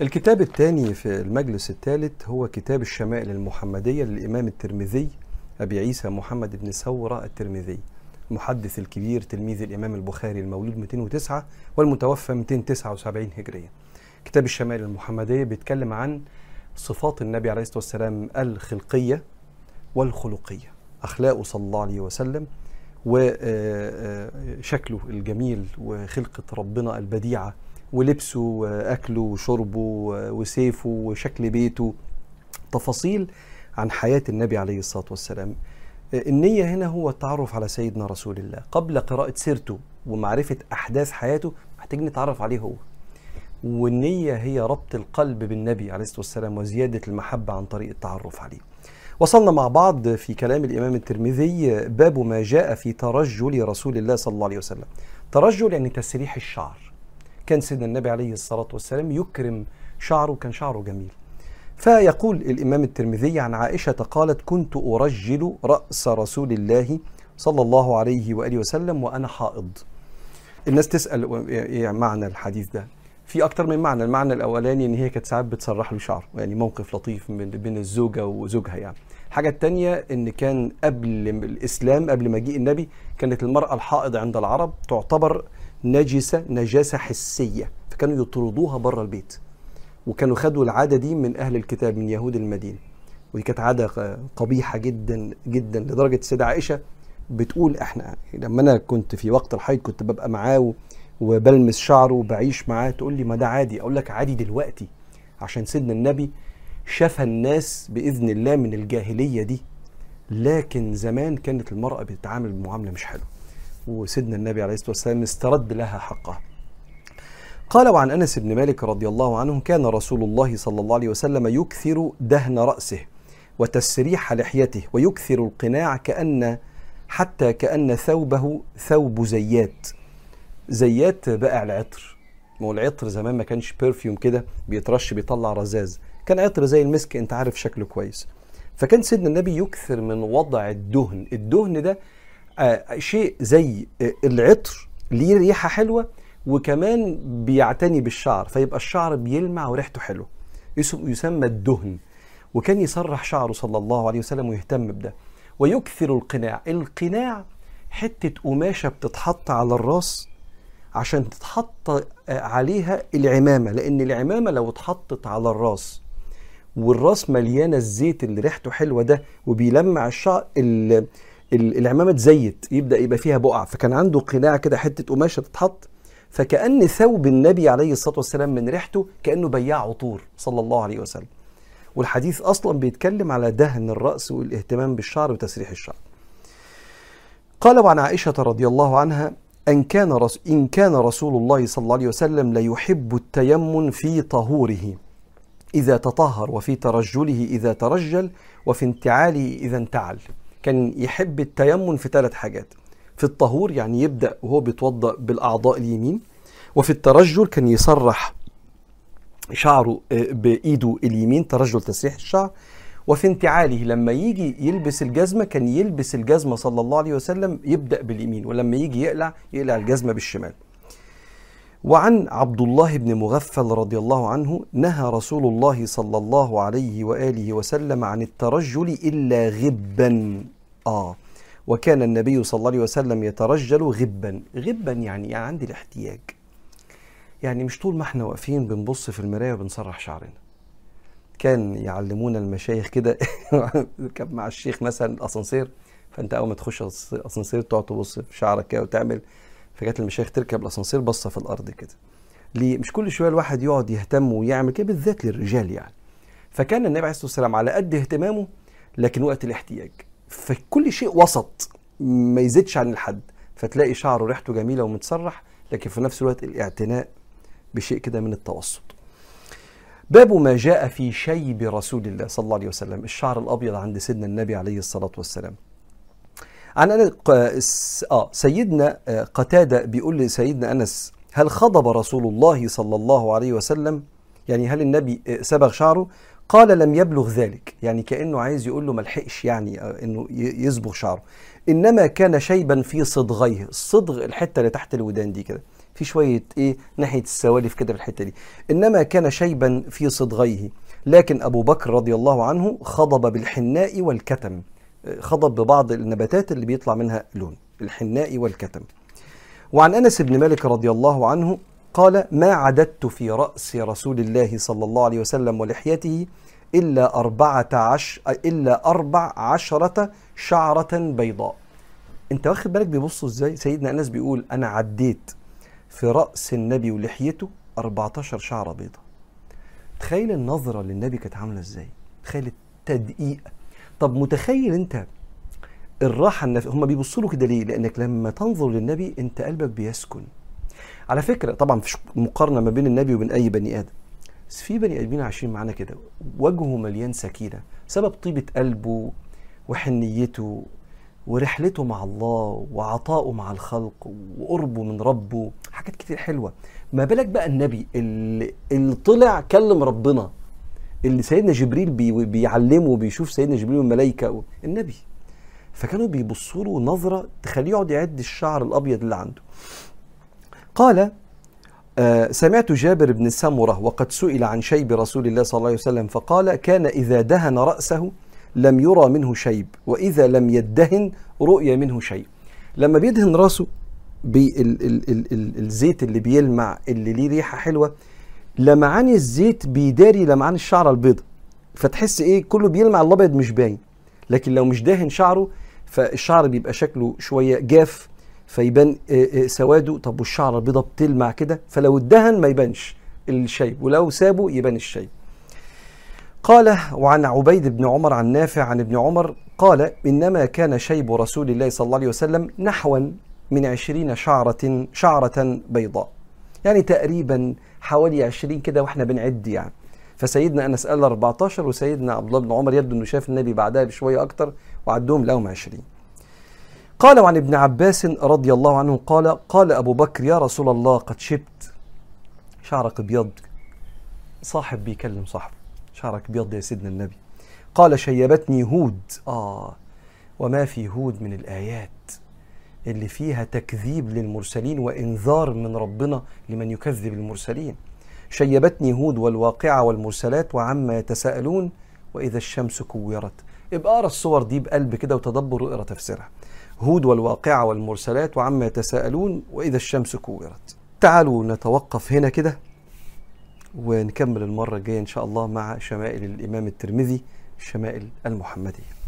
الكتاب الثاني في المجلس الثالث هو كتاب الشمائل المحمدية للإمام الترمذي أبي عيسى محمد بن ثورة الترمذي المحدث الكبير تلميذ الإمام البخاري المولود 209 والمتوفى 279 هجرية. كتاب الشمائل المحمدية بيتكلم عن صفات النبي عليه الصلاة والسلام الخلقية والخلقية أخلاقه صلى الله عليه وسلم وشكله الجميل وخلقة ربنا البديعة ولبسه وأكله وشربه وسيفه وشكل بيته. تفاصيل عن حياة النبي عليه الصلاة والسلام. النية هنا هو التعرف على سيدنا رسول الله. قبل قراءة سيرته ومعرفة أحداث حياته محتاجين نتعرف عليه هو. والنية هي ربط القلب بالنبي عليه الصلاة والسلام وزيادة المحبة عن طريق التعرف عليه. وصلنا مع بعض في كلام الإمام الترمذي باب ما جاء في ترجل رسول الله صلى الله عليه وسلم. ترجل يعني تسريح الشعر. كان سيدنا النبي عليه الصلاة والسلام يكرم شعره كان شعره جميل. فيقول الإمام الترمذي عن عائشة قالت كنت أرجل رأس رسول الله صلى الله عليه وآله وسلم وأنا حائض. الناس تسأل إيه معنى الحديث ده. في أكتر من معنى المعنى الأولاني إن هي كانت ساعات بتسرح له شعره يعني موقف لطيف من بين الزوجة وزوجها يعني. الحاجة التانية إن كان قبل الإسلام قبل مجيء النبي كانت المرأة الحائض عند العرب تعتبر نجسة نجاسة حسية فكانوا يطردوها بره البيت. وكانوا خدوا العادة دي من أهل الكتاب من يهود المدينة ودي كانت عادة قبيحة جدا جدا لدرجة السيدة عائشة بتقول إحنا لما أنا كنت في وقت الحيض كنت ببقى معاه وبلمس شعره وبعيش معاه تقول لي ما ده عادي. أقول لك عادي دلوقتي. عشان سيدنا النبي شفى الناس بإذن الله من الجاهلية دي. لكن زمان كانت المرأة بتتعامل بمعاملة مش حلوة. وسيدنا النبي عليه الصلاة والسلام استرد لها حقها. قال وعن أنس بن مالك رضي الله عنه كان رسول الله صلى الله عليه وسلم يكثر دهن رأسه وتسريح لحيته ويكثر القناع كان حتى كأن ثوبه ثوب زيات. زيات بائع العطر. ما هو العطر زمان ما كانش perfume كده بيترش بيطلع رذاذ، كان عطر زي المسك أنت عارف شكله كويس. فكان سيدنا النبي يكثر من وضع الدهن، الدهن ده شيء زي آه العطر ليه ريحة حلوة وكمان بيعتني بالشعر فيبقى الشعر بيلمع وريحته حلوة. يسمى الدهن. وكان يسرح شعره صلى الله عليه وسلم ويهتم بده. ويكثر القناع. القناع حتة قماشة بتتحط على الراس عشان تتحط عليها العمامة لأن العمامة لو اتحطت على الراس والراس مليانة الزيت اللي ريحته حلوة ده وبيلمع الشعر العمامة تزيت يبدأ يبقى فيها بقع فكان عنده قناع كده حتة قماشة تتحط فكأن ثوب النبي عليه الصلاة والسلام من ريحته كأنه بياع عطور صلى الله عليه وسلم. والحديث أصلا بيتكلم على دهن الرأس والاهتمام بالشعر وتسريح الشعر. قال وعن عائشة رضي الله عنها إن كان رس إن كان رسول الله صلى الله عليه وسلم ليحب التيمن في طهوره إذا تطهر وفي ترجله إذا ترجل وفي انتعاله إذا انتعل. كان يحب التيمم في ثلاث حاجات. في الطهور يعني يبدأ وهو بيتوضأ بالأعضاء اليمين وفي الترجل كان يسرح شعره بإيده اليمين ترجل تسريح الشعر. وفي انتعاله لما يجي يلبس الجزمة كان يلبس الجزمة صلى الله عليه وسلم يبدأ باليمين ولما يجي يقلع يقلع الجزمة بالشمال. وعن عبد الله بن مغفل رضي الله عنه نهى رسول الله صلى الله عليه وآله وسلم عن الترجل إلا غبا. آه. وكان النبي صلى الله عليه وسلم يترجل غبا. غبا يعني, يعني عندي الاحتياج. يعني مش طول ما إحنا واقفين بنبص في المراية وبنسرح شعرنا. كان يعلمونا المشايخ كده. كان مع الشيخ مثلا الأسانسير. فأنت أول ما تخش الأسانسير تقعد تبص في شعرك كده وتعمل فكانت المشايخ تركب الاسانسير باصة في الأرض كده. ليه؟ مش كل شوية الواحد يقعد يهتم ويعمل كده بالذات للرجال يعني. فكان النبي عليه الصلاة والسلام على قد اهتمامه لكن وقت الاحتياج. فكل شيء وسط ما يزيدش عن الحد. فتلاقي شعره ريحته جميلة ومتسرح لكن في نفس الوقت الاعتناء بشيء كده من التوسط. باب ما جاء في شيب رسول الله صلى الله عليه وسلم الشعر الأبيض عند سيدنا النبي عليه الصلاة والسلام. عن أنا آه سيدنا قتادة بيقول لسيدنا أنس هل خضب رسول الله صلى الله عليه وسلم؟ يعني هل النبي سبغ شعره؟ قال لم يبلغ ذلك. يعني كأنه عايز يقول له ملحقش يعني أنه يصبغ شعره. إنما كان شيبا في صدغيه. الصدغ الحتة اللي تحت الودان دي كده. في شوية إيه ناحية السوالف كده في الحتة دي. إنما كان شيبا في صدغيه. لكن أبو بكر رضي الله عنه خضب بالحناء والكتم. خضب ببعض النباتات اللي بيطلع منها لون الحناء والكتم. وعن أنس بن مالك رضي الله عنه قال ما عددت في رأس رسول الله صلى الله عليه وسلم ولحيته إلا أربعة عشر إلا أربع عشرة شعرة بيضاء. أنت واخد بالك بيبصوا إزاي؟ سيدنا أنس بيقول أنا عديت في رأس النبي ولحيته 14 شعرة بيضاء. تخيل النظرة للنبي كانت عاملة إزاي؟ تخيل التدقيق طب متخيل انت الراحة النف... هم بيبصوا له كده ليه؟ لأنك لما تنظر للنبي أنت قلبك بيسكن. على فكرة طبعا مفيش مقارنة ما بين النبي وبين أي بني آدم. بس في بني آدمين عايشين معانا كده وجهه مليان سكينة. سبب طيبة قلبه وحنيته ورحلته مع الله وعطائه مع الخلق وقربه من ربه حاجات كتير حلوة. ما بالك بقى النبي اللي, اللي طلع كلم ربنا اللي سيدنا جبريل بي بيعلمه وبيشوف سيدنا جبريل والملائكة النبي. فكانوا بيبصوا له نظرة تخليه يقعد يعد الشعر الأبيض اللي عنده. قال آه سمعت جابر بن سمرة وقد سئل عن شيب رسول الله صلى الله عليه وسلم فقال كان إذا دهن رأسه لم يرى منه شيب وإذا لم يدهن رؤي منه شيء لما بيدهن راسه بالزيت اللي بيلمع اللي ليه ريحة حلوة لمعان الزيت بيداري لمعان الشعره البيضاء فتحس إيه؟ كله بيلمع الأبيض مش باين. لكن لو مش داهن شعره فالشعر بيبقى شكله شوية جاف فيبان سواده. طب والشعره البيضاء بتلمع كده؟ فلو اتدهن ما يبانش الشيب ولو سابه يبان الشيب قال وعن عبيد بن عمر عن نافع عن ابن عمر قال إنما كان شيب رسول الله صلى الله عليه وسلم نحوا من عشرين شعرة شعرة بيضاء. يعني تقريبا حوالي عشرين كده وإحنا بنعد يعني. فسيدنا أنس قال 14 وسيدنا عبد الله بن عمر يبدو إنه شاف النبي بعدها بشوية أكتر وعدهم لهم 20 قال وعن ابن عباس رضي الله عنه قال قال أبو بكر يا رسول الله قد شبت. شعرك أبيض. صاحب بيكلم صاحبه. شعرك أبيض يا سيدنا النبي. قال شيبتني هود. آه. وما في هود من الآيات. اللي فيها تكذيب للمرسلين وإنذار من ربنا لمن يكذب المرسلين. شيبتني هود والواقعة والمرسلات وعما يتساءلون وإذا الشمس كورت. ابقى أقرأ السور دي بقلب كده وتدبر واقرأ تفسيرها. هود والواقعة والمرسلات وعما يتساءلون وإذا الشمس كورت. تعالوا نتوقف هنا كده ونكمل المرة الجاية إن شاء الله مع شمائل الإمام الترمذي الشمائل المحمدية.